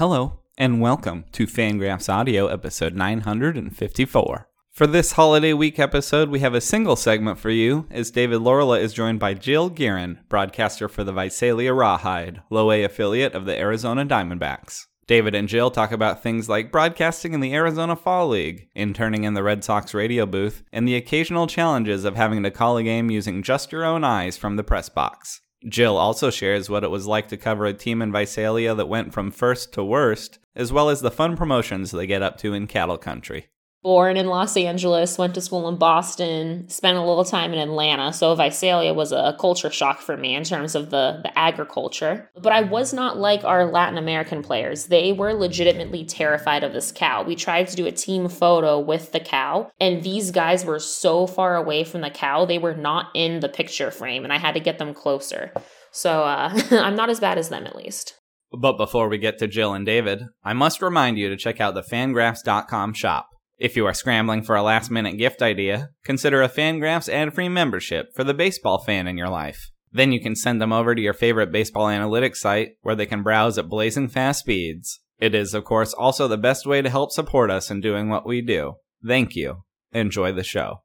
Hello, and welcome to Fangraphs Audio, episode 954. For this holiday week episode, we have a single segment for you, as David Laurila is joined by Jill Guerin, broadcaster for the Visalia Rawhide, low A affiliate of the Arizona Diamondbacks. David and Jill talk about things like broadcasting in the Arizona Fall League, interning in the Red Sox radio booth, and the occasional challenges of having to call a game using just your own eyes from the press box. Jill also shares what it was like to cover a team in Visalia that went from first to worst, as well as the fun promotions they get up to in cattle country born in Los Angeles, went to school in Boston, spent a little time in Atlanta. So Visalia was a culture shock for me in terms of the, the agriculture. But I was not like our Latin American players. They were legitimately terrified of this cow. We tried to do a team photo with the cow, and these guys were so far away from the cow, they were not in the picture frame, and I had to get them closer. So uh, I'm not as bad as them, at least. But before we get to Jill and David, I must remind you to check out the fangraphs.com shop. If you are scrambling for a last minute gift idea, consider a Fangraphs ad free membership for the baseball fan in your life. Then you can send them over to your favorite baseball analytics site where they can browse at blazing fast speeds. It is, of course, also the best way to help support us in doing what we do. Thank you. Enjoy the show.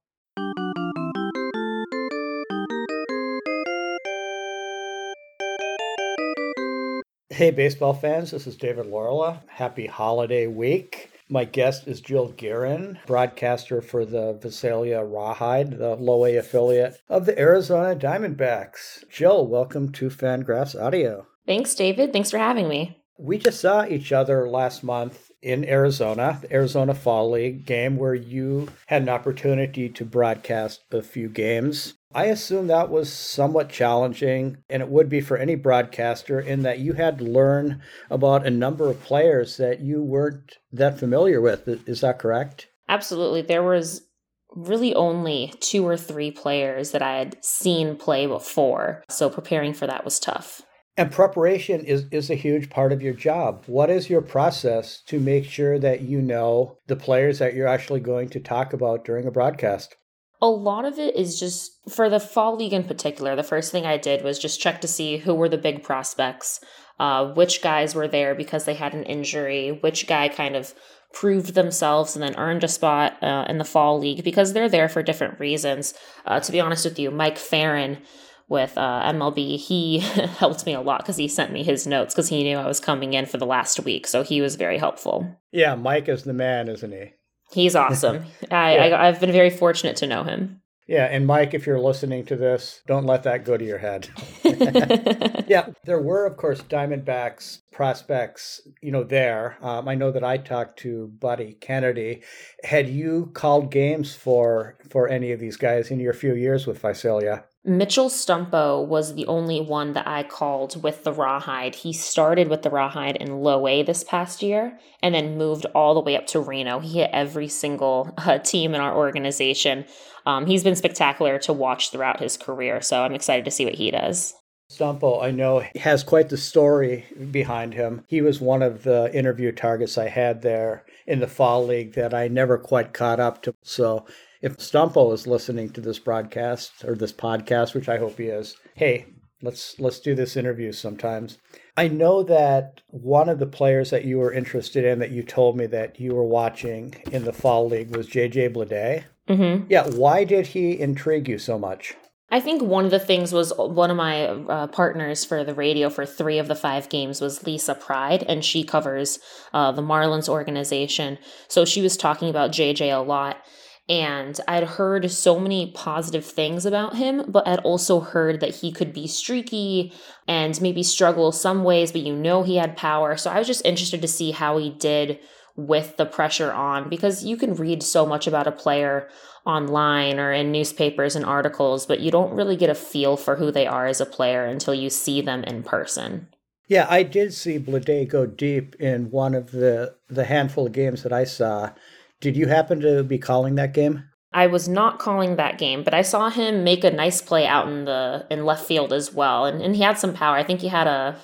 Hey, baseball fans, this is David Laurila. Happy holiday week. My guest is Jill Guerin, broadcaster for the Visalia Rawhide, the low A affiliate of the Arizona Diamondbacks. Jill, welcome to Fangraphs Audio. Thanks, David. Thanks for having me. We just saw each other last month in Arizona, the Arizona Fall League game, where you had an opportunity to broadcast a few games. I assume that was somewhat challenging, and it would be for any broadcaster, in that you had to learn about a number of players that you weren't that familiar with. Is that correct? Absolutely. There was really only two or three players that I had seen play before, so preparing for that was tough. And preparation is, is a huge part of your job. What is your process to make sure that you know the players that you're actually going to talk about during a broadcast? A lot of it is just for the fall league in particular. The first thing I did was just check to see who were the big prospects, uh, which guys were there because they had an injury, which guy kind of proved themselves and then earned a spot uh, in the fall league because they're there for different reasons. Uh, to be honest with you, Mike Ferrin with uh, MLB, he helped me a lot because he sent me his notes because he knew I was coming in for the last week. So he was very helpful. Yeah, Mike is the man, isn't he? He's awesome. I, yeah. I, I've been very fortunate to know him. Yeah, and Mike, if you're listening to this, don't let that go to your head. yeah, there were, of course, Diamondbacks prospects, you know, there. Um, I know that I talked to Buddy Kennedy. Had you called games for for any of these guys in your few years with Visalia? Mitchell Stumpo was the only one that I called with the Rawhide. He started with the Rawhide in Low A this past year and then moved all the way up to Reno. He hit every single uh, team in our organization. Um, he's been spectacular to watch throughout his career, so I'm excited to see what he does. Stumpo, I know, has quite the story behind him. He was one of the interview targets I had there in the Fall League that I never quite caught up to. So if Stumpo is listening to this broadcast or this podcast, which I hope he is, hey, let's let's do this interview sometimes. I know that one of the players that you were interested in that you told me that you were watching in the fall league was JJ Bleday. Mm-hmm. Yeah, why did he intrigue you so much? I think one of the things was one of my uh, partners for the radio for three of the five games was Lisa Pride, and she covers uh, the Marlins organization. So she was talking about JJ a lot. And I'd heard so many positive things about him, but I'd also heard that he could be streaky and maybe struggle some ways, but you know he had power. So I was just interested to see how he did with the pressure on because you can read so much about a player online or in newspapers and articles, but you don't really get a feel for who they are as a player until you see them in person. Yeah, I did see Bleday go deep in one of the the handful of games that I saw. Did you happen to be calling that game? I was not calling that game, but I saw him make a nice play out in the in left field as well, and, and he had some power. I think he had a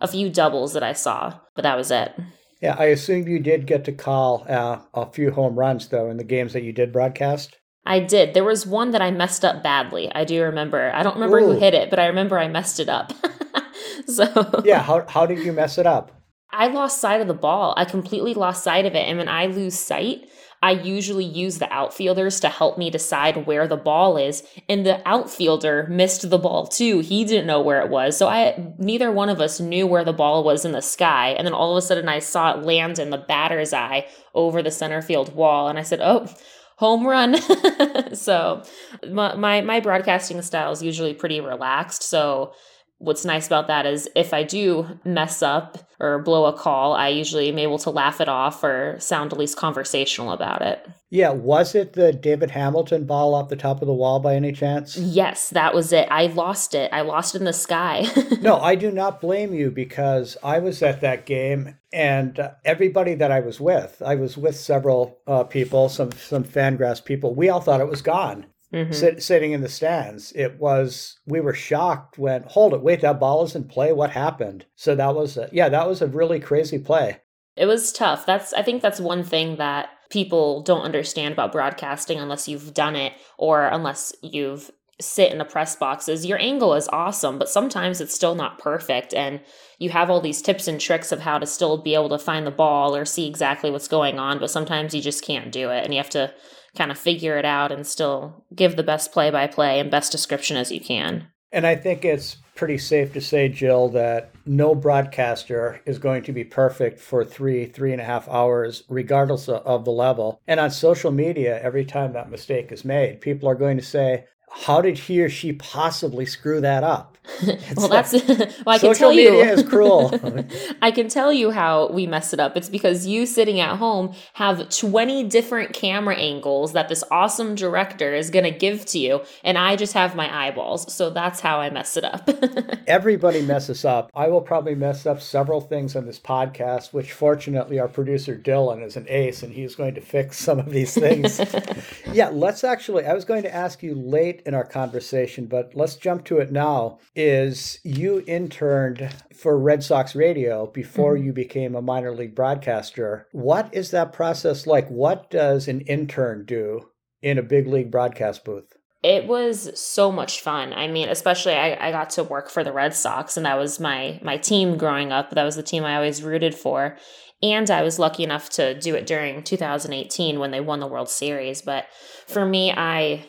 a few doubles that I saw, but that was it. Yeah, I assume you did get to call uh, a few home runs though in the games that you did broadcast. I did. There was one that I messed up badly. I do remember. I don't remember Ooh. who hit it, but I remember I messed it up. so yeah, how how did you mess it up? I lost sight of the ball. I completely lost sight of it. And when I lose sight, I usually use the outfielders to help me decide where the ball is. And the outfielder missed the ball too. He didn't know where it was. So I neither one of us knew where the ball was in the sky. And then all of a sudden I saw it land in the batter's eye over the center field wall. And I said, Oh, home run. so my, my, my broadcasting style is usually pretty relaxed. So what's nice about that is if I do mess up or blow a call, I usually am able to laugh it off or sound at least conversational about it. Yeah, was it the David Hamilton ball off the top of the wall by any chance? Yes, that was it. I lost it. I lost it in the sky. no, I do not blame you because I was at that game and uh, everybody that I was with, I was with several uh, people, some some Fangraphs people. We all thought it was gone mm-hmm. sit, sitting in the stands. It was we were shocked when hold it, wait, that ball is in play. What happened? So that was a, yeah, that was a really crazy play. It was tough. That's I think that's one thing that people don't understand about broadcasting unless you've done it or unless you've sit in the press boxes. Your angle is awesome, but sometimes it's still not perfect and you have all these tips and tricks of how to still be able to find the ball or see exactly what's going on, but sometimes you just can't do it and you have to kind of figure it out and still give the best play by play and best description as you can. And I think it's pretty safe to say, Jill, that no broadcaster is going to be perfect for three, three and a half hours, regardless of the level. And on social media, every time that mistake is made, people are going to say, how did he or she possibly screw that up? Well, that's well, I can tell you. media is cruel. I can tell you how we mess it up. It's because you sitting at home have 20 different camera angles that this awesome director is going to give to you, and I just have my eyeballs. So that's how I mess it up. Everybody messes up. I will probably mess up several things on this podcast, which fortunately our producer Dylan is an ace, and he's going to fix some of these things. yeah, let's actually. I was going to ask you late in our conversation, but let's jump to it now. Is you interned for Red Sox radio before mm-hmm. you became a minor league broadcaster. What is that process like? What does an intern do in a big league broadcast booth? it was so much fun. I mean, especially I, I got to work for the Red Sox, and that was my my team growing up. That was the team I always rooted for, and I was lucky enough to do it during 2018 when they won the World Series. But for me, I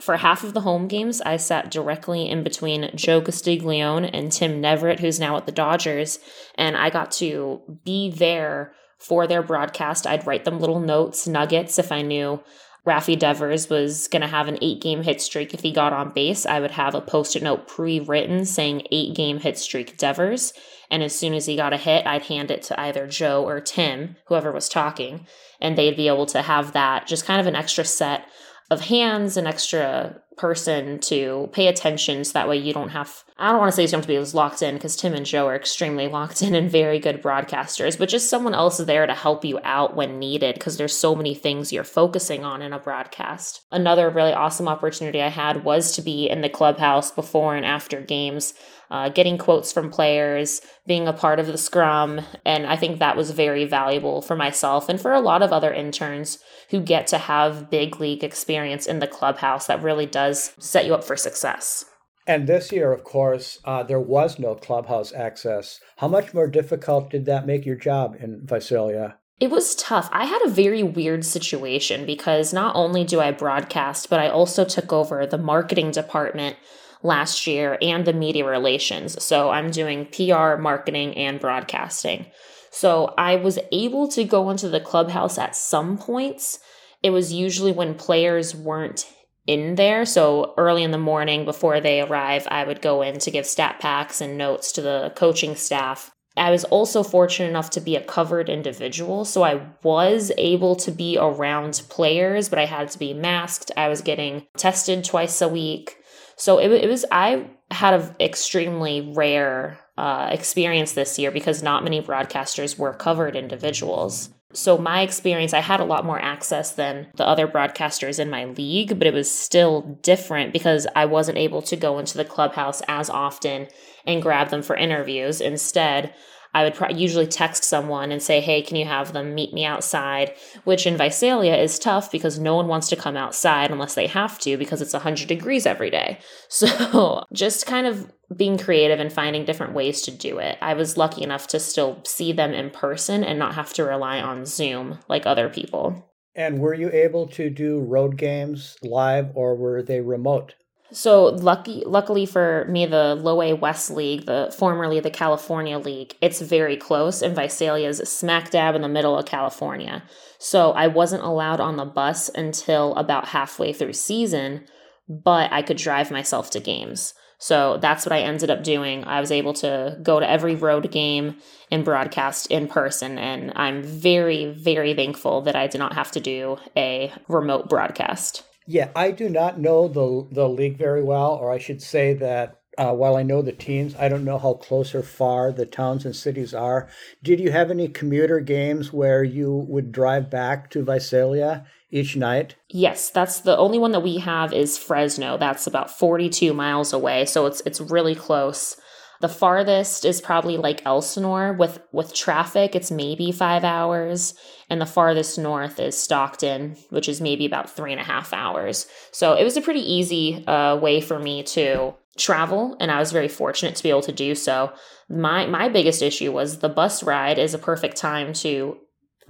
for half of the home games, I sat directly in between Joe Castiglione and Tim Neverett, who's now at the Dodgers, and I got to be there for their broadcast. I'd write them little notes, nuggets, if I knew Rafi Devers was going to have an eight game hit streak if he got on base. I would have a post it note pre written saying eight game hit streak Devers. And as soon as he got a hit, I'd hand it to either Joe or Tim, whoever was talking, and they'd be able to have that just kind of an extra set of hands, an extra person to pay attention so that way you don't have I don't want to say you don't have to be as locked in because Tim and Joe are extremely locked in and very good broadcasters, but just someone else there to help you out when needed because there's so many things you're focusing on in a broadcast. Another really awesome opportunity I had was to be in the clubhouse before and after games uh, getting quotes from players, being a part of the scrum. And I think that was very valuable for myself and for a lot of other interns who get to have big league experience in the clubhouse that really does set you up for success. And this year, of course, uh, there was no clubhouse access. How much more difficult did that make your job in Visalia? It was tough. I had a very weird situation because not only do I broadcast, but I also took over the marketing department last year and the media relations. So I'm doing PR, marketing, and broadcasting. So I was able to go into the clubhouse at some points. It was usually when players weren't in there. So early in the morning before they arrive, I would go in to give stat packs and notes to the coaching staff. I was also fortunate enough to be a covered individual, so I was able to be around players, but I had to be masked. I was getting tested twice a week. So it, it was, I had an extremely rare uh, experience this year because not many broadcasters were covered individuals. So, my experience, I had a lot more access than the other broadcasters in my league, but it was still different because I wasn't able to go into the clubhouse as often and grab them for interviews. Instead, I would usually text someone and say, Hey, can you have them meet me outside? Which in Visalia is tough because no one wants to come outside unless they have to because it's 100 degrees every day. So just kind of being creative and finding different ways to do it. I was lucky enough to still see them in person and not have to rely on Zoom like other people. And were you able to do road games live or were they remote? So lucky, luckily for me, the Low A West League, the formerly the California League, it's very close, and Visalia is smack dab in the middle of California. So I wasn't allowed on the bus until about halfway through season, but I could drive myself to games. So that's what I ended up doing. I was able to go to every road game and broadcast in person. And I'm very, very thankful that I did not have to do a remote broadcast. Yeah, I do not know the the league very well, or I should say that uh, while I know the teams, I don't know how close or far the towns and cities are. Did you have any commuter games where you would drive back to Visalia each night? Yes, that's the only one that we have is Fresno. That's about 42 miles away, so it's it's really close. The farthest is probably like Elsinore with with traffic. It's maybe five hours, and the farthest north is Stockton, which is maybe about three and a half hours. So it was a pretty easy uh, way for me to travel, and I was very fortunate to be able to do so. My my biggest issue was the bus ride is a perfect time to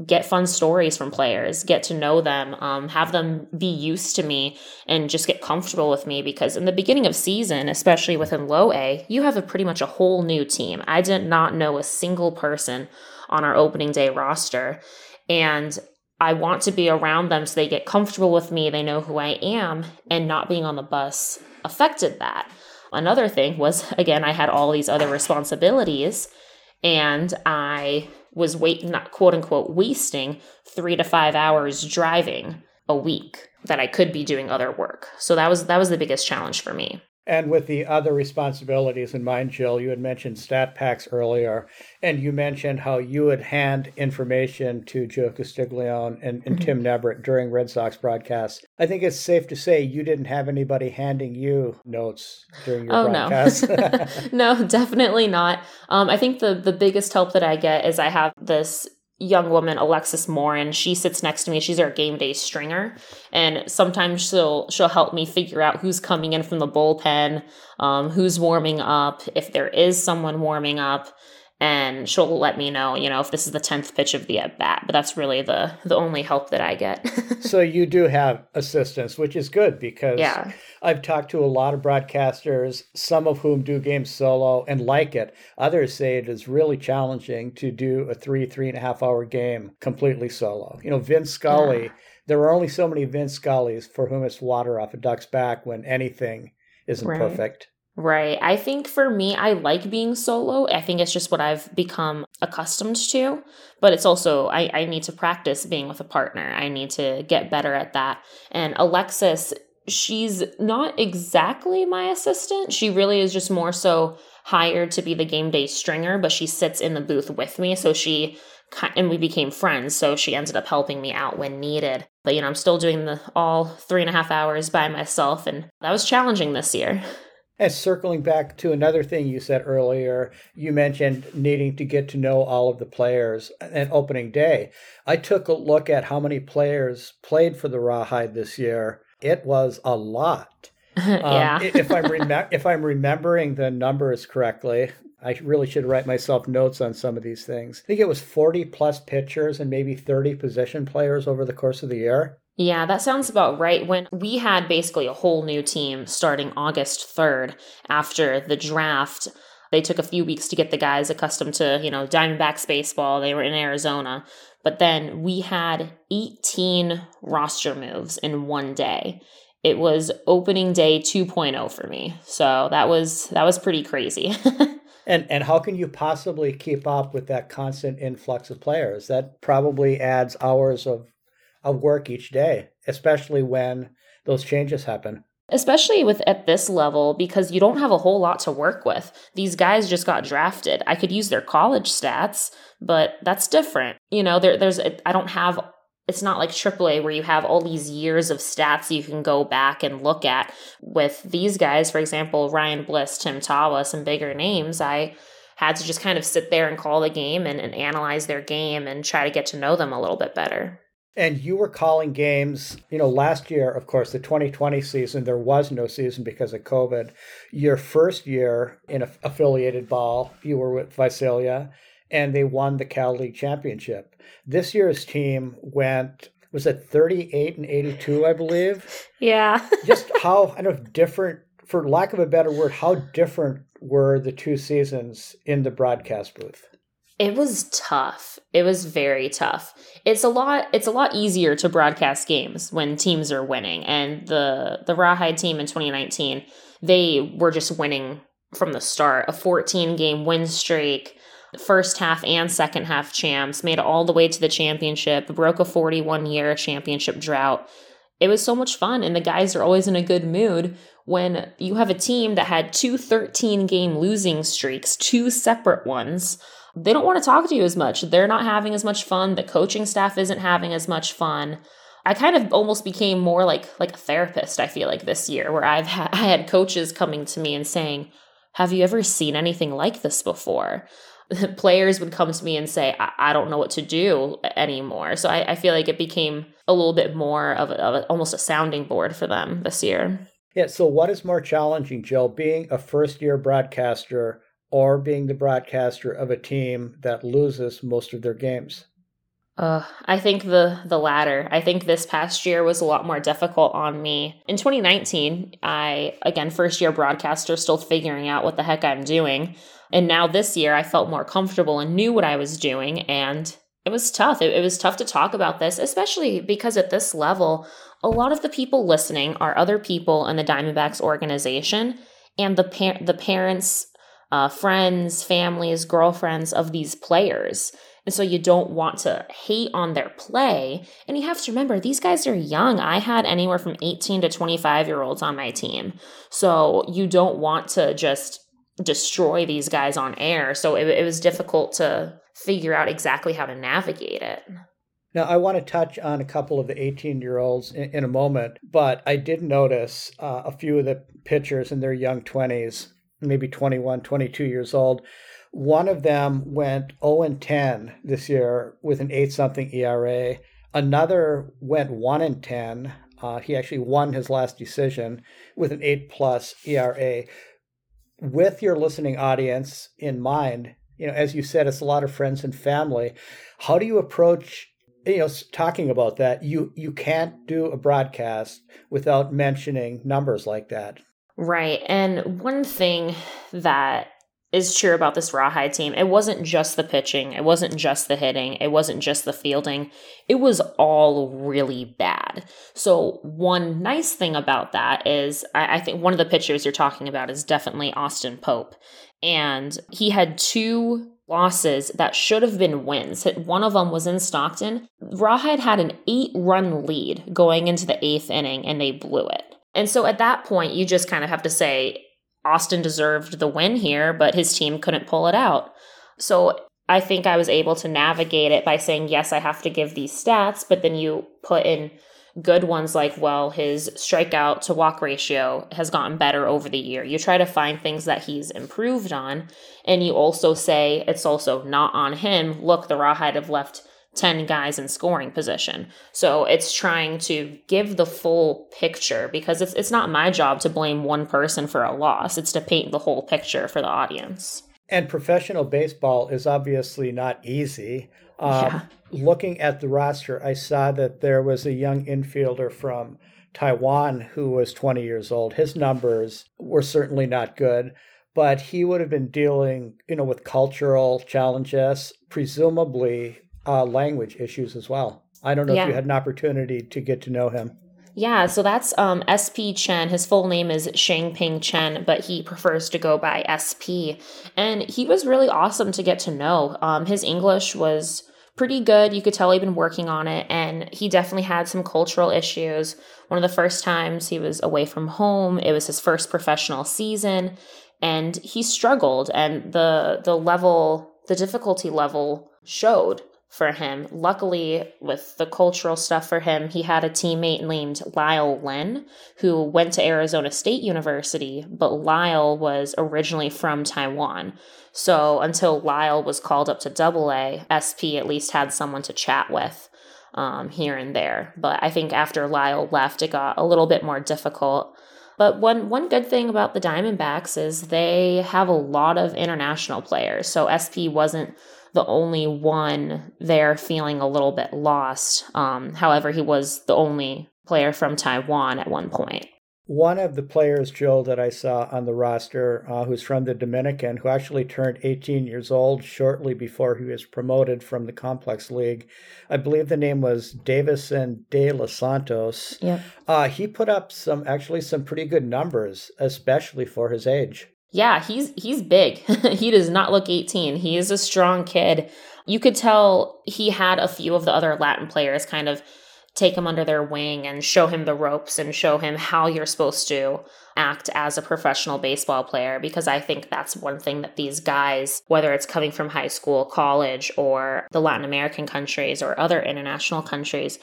get fun stories from players, get to know them, um, have them be used to me, and just get comfortable with me. Because in the beginning of season, especially within low A, you have a pretty much a whole new team. I did not know a single person on our opening day roster, and I want to be around them so they get comfortable with me, they know who I am, and not being on the bus affected that. Another thing was, again, I had all these other responsibilities and I was wait not quote unquote wasting three to five hours driving a week that I could be doing other work. So that was that was the biggest challenge for me. And with the other responsibilities in mind, Jill, you had mentioned stat packs earlier, and you mentioned how you would hand information to Joe Castiglione and, and mm-hmm. Tim Neverett during Red Sox broadcasts. I think it's safe to say you didn't have anybody handing you notes during your oh, broadcasts. No. no, definitely not. Um, I think the, the biggest help that I get is I have this young woman alexis morin. She sits next to me. She's our game day stringer. And sometimes she'll she'll help me figure out who's coming in from the bullpen um, who's warming up if there is someone warming up and she'll let me know, you know, if this is the 10th pitch of the at bat, but that's really the the only help that I get. so you do have assistance, which is good because yeah. I've talked to a lot of broadcasters, some of whom do games solo and like it. Others say it is really challenging to do a three, three and a half hour game completely solo. You know, Vince Scully, yeah. there are only so many Vince Scullys for whom it's water off a duck's back when anything isn't right. perfect. Right. I think for me, I like being solo. I think it's just what I've become accustomed to. But it's also, I, I need to practice being with a partner. I need to get better at that. And Alexis, she's not exactly my assistant. She really is just more so hired to be the game day stringer, but she sits in the booth with me. So she, and we became friends. So she ended up helping me out when needed. But, you know, I'm still doing the all three and a half hours by myself. And that was challenging this year. And circling back to another thing you said earlier, you mentioned needing to get to know all of the players at opening day. I took a look at how many players played for the Rawhide this year. It was a lot. yeah. Um, if I'm rem- if I'm remembering the numbers correctly, I really should write myself notes on some of these things. I think it was 40 plus pitchers and maybe 30 position players over the course of the year. Yeah, that sounds about right. When we had basically a whole new team starting August 3rd after the draft, they took a few weeks to get the guys accustomed to, you know, Diamondbacks baseball. They were in Arizona. But then we had 18 roster moves in one day. It was opening day 2.0 for me. So that was that was pretty crazy. and and how can you possibly keep up with that constant influx of players? That probably adds hours of of work each day, especially when those changes happen. Especially with at this level, because you don't have a whole lot to work with. These guys just got drafted. I could use their college stats, but that's different. You know, there, there's I don't have. It's not like AAA where you have all these years of stats you can go back and look at. With these guys, for example, Ryan Bliss, Tim Tawa, some bigger names, I had to just kind of sit there and call the game and, and analyze their game and try to get to know them a little bit better. And you were calling games, you know, last year, of course, the 2020 season, there was no season because of COVID. Your first year in a, affiliated ball, you were with Visalia, and they won the Cal League Championship. This year's team went, was it 38 and 82, I believe? Yeah. Just how, I don't know, different, for lack of a better word, how different were the two seasons in the broadcast booth? It was tough. It was very tough. It's a lot it's a lot easier to broadcast games when teams are winning and the the Rawhide team in 2019, they were just winning from the start. A 14 game win streak, first half and second half champs, made all the way to the championship, broke a 41 year championship drought. It was so much fun and the guys are always in a good mood when you have a team that had two 13 game losing streaks, two separate ones they don't want to talk to you as much. They're not having as much fun. The coaching staff isn't having as much fun. I kind of almost became more like like a therapist. I feel like this year, where I've ha- I had coaches coming to me and saying, "Have you ever seen anything like this before?" Players would come to me and say, I, I don't know what to do anymore." So I, I, feel like it became a little bit more of, a, of a, almost a sounding board for them this year. Yeah. So what is more challenging, Jill, being a first year broadcaster? Or being the broadcaster of a team that loses most of their games? Uh, I think the the latter. I think this past year was a lot more difficult on me. In 2019, I again first year broadcaster, still figuring out what the heck I'm doing, and now this year I felt more comfortable and knew what I was doing, and it was tough. It, it was tough to talk about this, especially because at this level, a lot of the people listening are other people in the Diamondbacks organization, and the par- the parents uh, friends, families, girlfriends of these players. And so you don't want to hate on their play. And you have to remember, these guys are young. I had anywhere from 18 to 25 year olds on my team. So you don't want to just destroy these guys on air. So it, it was difficult to figure out exactly how to navigate it. Now, I want to touch on a couple of the 18 year olds in, in, a moment, but I did notice uh, a few of the pitchers in their young 20s maybe 21, 22 years old. One of them went 0 and 10 this year with an 8 something ERA. Another went 1 and 10. Uh, he actually won his last decision with an 8 plus ERA. With your listening audience in mind, you know, as you said, it's a lot of friends and family. How do you approach you know talking about that you you can't do a broadcast without mentioning numbers like that Right. And one thing that is true about this Rawhide team, it wasn't just the pitching, it wasn't just the hitting, it wasn't just the fielding. It was all really bad. So, one nice thing about that is I, I think one of the pitchers you're talking about is definitely Austin Pope. And he had two losses that should have been wins. One of them was in Stockton. Rawhide had an eight run lead going into the eighth inning and they blew it. And so at that point, you just kind of have to say, Austin deserved the win here, but his team couldn't pull it out. So I think I was able to navigate it by saying, yes, I have to give these stats, but then you put in good ones like, well, his strikeout to walk ratio has gotten better over the year. You try to find things that he's improved on. And you also say it's also not on him. Look, the Rawhide have left 10 guys in scoring position. So it's trying to give the full picture because it's, it's not my job to blame one person for a loss, it's to paint the whole picture for the audience. And professional baseball is obviously not easy. Um, yeah. Looking at the roster, I saw that there was a young infielder from Taiwan who was 20 years old. His numbers were certainly not good, but he would have been dealing, you know, with cultural challenges, presumably uh, language issues as well. I don't know yeah. if you had an opportunity to get to know him. Yeah, so that's um, SP Chen. His full name is Shang Ping Chen, but he prefers to go by SP. And he was really awesome to get to know. Um, his English was pretty good. You could tell he'd been working on it, and he definitely had some cultural issues. One of the first times he was away from home, it was his first professional season, and he struggled. And the the level, the difficulty level showed for him. Luckily, with the cultural stuff for him, he had a teammate named Lyle Lin who went to Arizona State University, but Lyle was originally from Taiwan. So until Lyle was called up to double A, SP at least had someone to chat with um, here and there. But I think after Lyle left, it got a little bit more difficult. But one one good thing about the Diamondbacks is they have a lot of international players. So SP wasn't the only one there feeling a little bit lost. Um, however, he was the only player from Taiwan at one point. One of the players, Jill, that I saw on the roster, uh, who's from the Dominican, who actually turned 18 years old shortly before he was promoted from the Complex League, I believe the name was Deyvison de los Santos. Yep. Uh, he put up some, actually, some pretty good numbers, especially for his age. Yeah, he's he's big. he does not look 18. He is a strong kid. You could tell he had a few of the other Latin players kind of take him under their wing and show him the ropes and show him how you're supposed to act as a professional baseball player because I think that's one thing that these guys, whether it's coming from high school, college, or the Latin American countries or other international countries,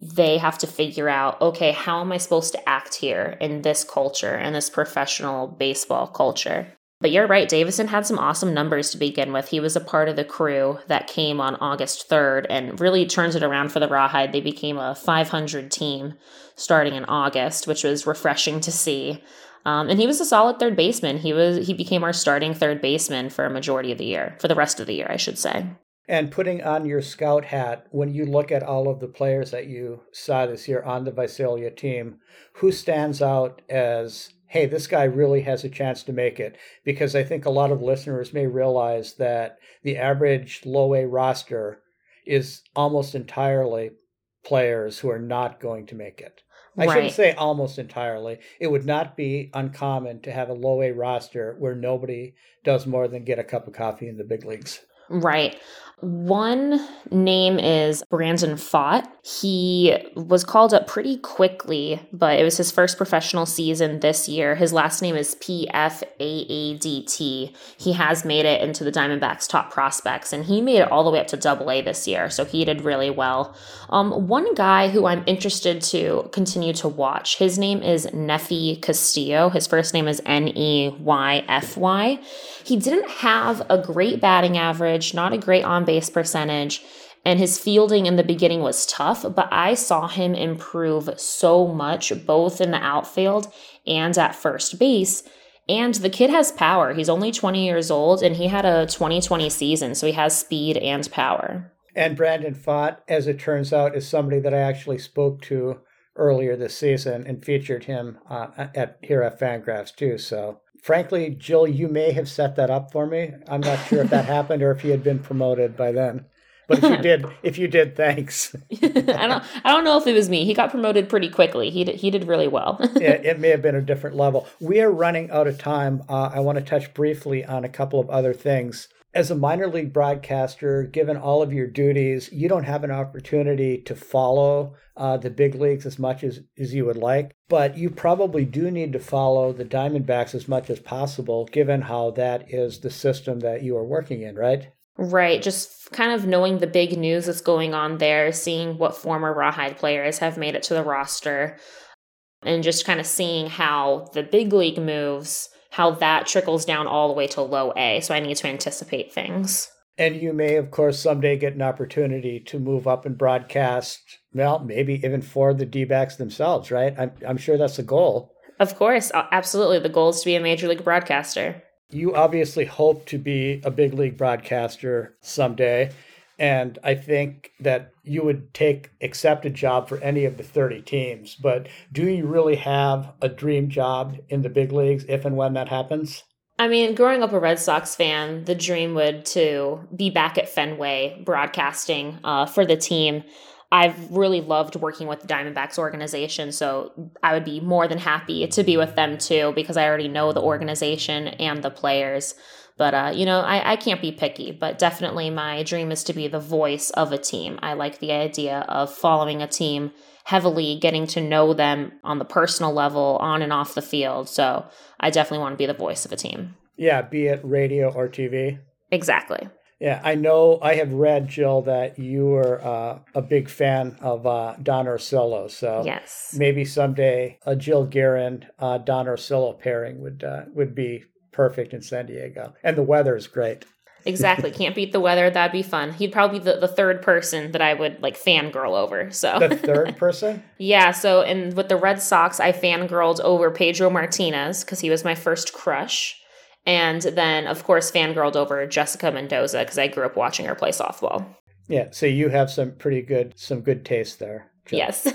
they have to figure out okay, how am I supposed to act here in this culture and this professional baseball culture? But you're right, Deyvison had some awesome numbers to begin with. He was a part of the crew that came on August 3rd and really turns it around for the Rawhide. They became a 500 team starting in August, which was refreshing to see. Um, and he was a solid third baseman. He was he became our starting third baseman for a majority of the year, for the rest of the year, I should say. And putting on your scout hat, when you look at all of the players that you saw this year on the Visalia team, who stands out as, hey, this guy really has a chance to make it? Because I think a lot of listeners may realize that the average low A roster is almost entirely players who are not going to make it. I Right. shouldn't say almost entirely. It would not be uncommon to have a low A roster where nobody does more than get a cup of coffee in the big leagues. Right. One name is Brandon Pfaadt. He was called up pretty quickly, but it was his first professional season this year. His last name is P F A A D T. He has made it into the Diamondbacks' top prospects, and he made it all the way up to Double A this year, so he did really well. Um, one guy who I'm interested to continue to watch, his name is Neyfy Castillo. His first name is N E Y F Y. He didn't have a great batting average, not a great on base percentage, and his fielding in the beginning was tough, but I saw him improve so much both in the outfield and at first base. And the kid has power. He's only 20 years old and he had a 2020 season, so he has speed and power. And Brandon Pfaadt, as it turns out, is somebody that I actually spoke to earlier this season and featured him uh, at here at Fangraphs too. So, frankly, Jill, you may have set that up for me. I'm not sure if that happened or if he had been promoted by then. But if you did, if you did, thanks. I don't I don't know if it was me. He got promoted pretty quickly. He did, he did really well. yeah, it may have been a different level. We are running out of time. Uh, I want to touch briefly on a couple of other things. As a minor league broadcaster, given all of your duties, you don't have an opportunity to follow uh, the big leagues as much as, as you would like, but you probably do need to follow the Diamondbacks as much as possible, given how that is the system that you are working in, right? Right, just kind of knowing the big news that's going on there, seeing what former Rawhide players have made it to the roster, and just kind of seeing how the big league moves, how that trickles down all the way to low A. So I need to anticipate things. And you may, of course, someday get an opportunity to move up and broadcast, well, maybe even for the D backs themselves, right? I'm, I'm sure that's the goal. Of course, absolutely. The goal is to be a major league broadcaster. You obviously hope to be a big league broadcaster someday. And I think that you would take accept a job for any of the 30 teams. But do you really have a dream job in the big leagues if and when that happens? I mean, growing up a Red Sox fan, the dream would to be back at Fenway broadcasting uh, for the team. I've really loved working with the Diamondbacks organization, so I would be more than happy to be with them too because I already know the organization and the players. But, uh, you know, I, I can't be picky, but definitely my dream is to be the voice of a team. I like the idea of following a team heavily, getting to know them on the personal level, on and off the field. So I definitely want to be the voice of a team. Yeah, be it radio or TV. Exactly. Yeah, I know. I have read, Jill, that you were uh, a big fan of uh, Don Orsillo. So yes, maybe someday a Jill Guerin uh, Don Orsillo pairing would uh, would be perfect in San Diego, and the weather is great. Exactly. Can't beat the weather. That'd be fun. He'd probably be the, the third person that I would like fangirl over. So the third person? yeah. So and with the Red Sox, I fangirled over Pedro Martinez because he was my first crush. And then, of course, fangirled over Jessica Mendoza because I grew up watching her play softball. Yeah, so you have some pretty good some good taste there. Jill. Yes.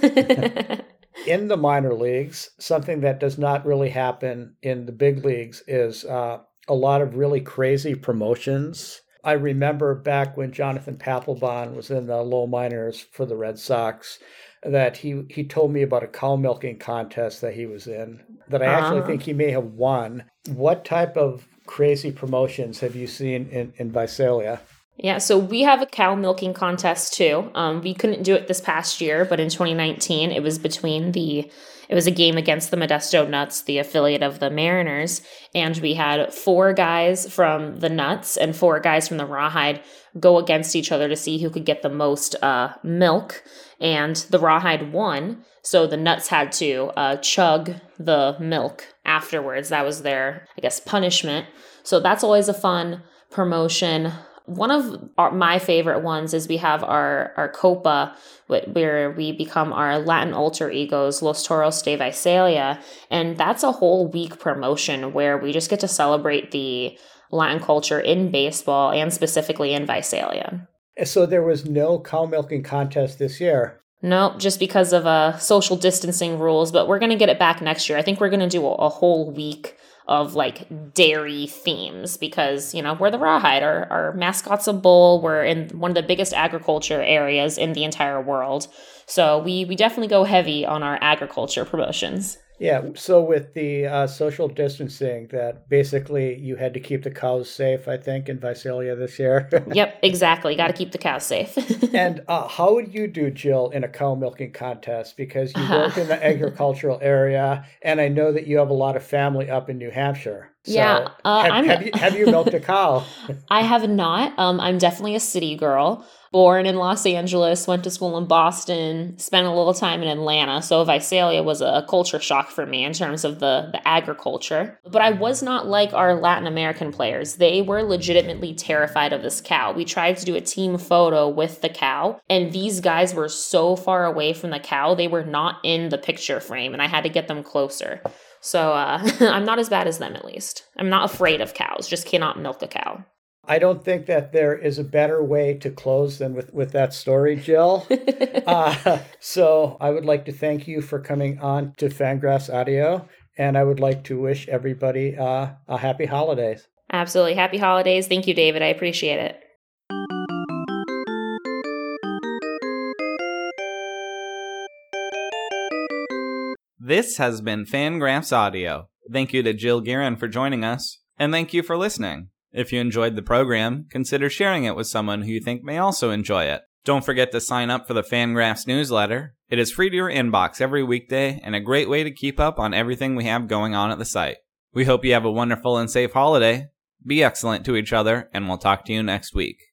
in the minor leagues, something that does not really happen in the big leagues is uh, a lot of really crazy promotions. I remember back when Jonathan Papelbon was in the low minors for the Red Sox that he he told me about a cow milking contest that he was in that I actually uh think he may have won. What type of crazy promotions have you seen in, in Visalia? Yeah, so we have a cow milking contest too. Um, we couldn't do it this past year, but in 2019, it was between the it was a game against the Modesto Nuts, the affiliate of the Mariners, and we had four guys from the Nuts and four guys from the Rawhide go against each other to see who could get the most uh, milk. And the Rawhide won, so the Nuts had to uh, chug the milk afterwards. That was their, I guess, punishment. So that's always a fun promotion one of our, my favorite ones is we have our our copa where we become our latin alter egos los toros de visalia. And that's a whole week promotion where we just get to celebrate the latin culture in baseball and specifically in visalia. So there was no cow milking contest this year. Nope, just because of uh, social distancing rules, but we're going to get it back next year. I think we're going to do a, a whole week of like dairy themes because you know we're the rawhide. Our, our mascot's a bull we're in one of the biggest agriculture areas in the entire world. So we we definitely go heavy on our agriculture promotions yeah. So with the uh, social distancing, that basically you had to keep the cows safe. I think in Visalia this year. yep, exactly. Got to keep the cows safe. and uh, how would you do, Jill, in a cow milking contest? Because you work in the agricultural area, and I know that you have a lot of family up in New Hampshire. So yeah, uh, have, have, you, have you milked a cow? I have not. Um, I'm definitely a city girl born in Los Angeles, went to school in Boston, spent a little time in Atlanta. So Visalia was a culture shock for me in terms of the, the agriculture. But I was not like our Latin American players. They were legitimately terrified of this cow. We tried to do a team photo with the cow, and these guys were so far away from the cow, they were not in the picture frame, and I had to get them closer. So uh, I'm not as bad as them, at least. I'm not afraid of cows, just cannot milk a cow. I don't think that there is a better way to close than with, with that story, Jill. uh, so I would like to thank you for coming on to Fangraphs Audio, and I would like to wish everybody uh, a happy holidays. Absolutely. Happy holidays. Thank you, David. I appreciate it. This has been Fangraphs Audio. Thank you to Jill Guerin for joining us, and thank you for listening. If you enjoyed the program, consider sharing it with someone who you think may also enjoy it. Don't forget to sign up for the Fangraphs newsletter. It is free to your inbox every weekday and a great way to keep up on everything we have going on at the site. We hope you have a wonderful and safe holiday. Be excellent to each other, and we'll talk to you next week.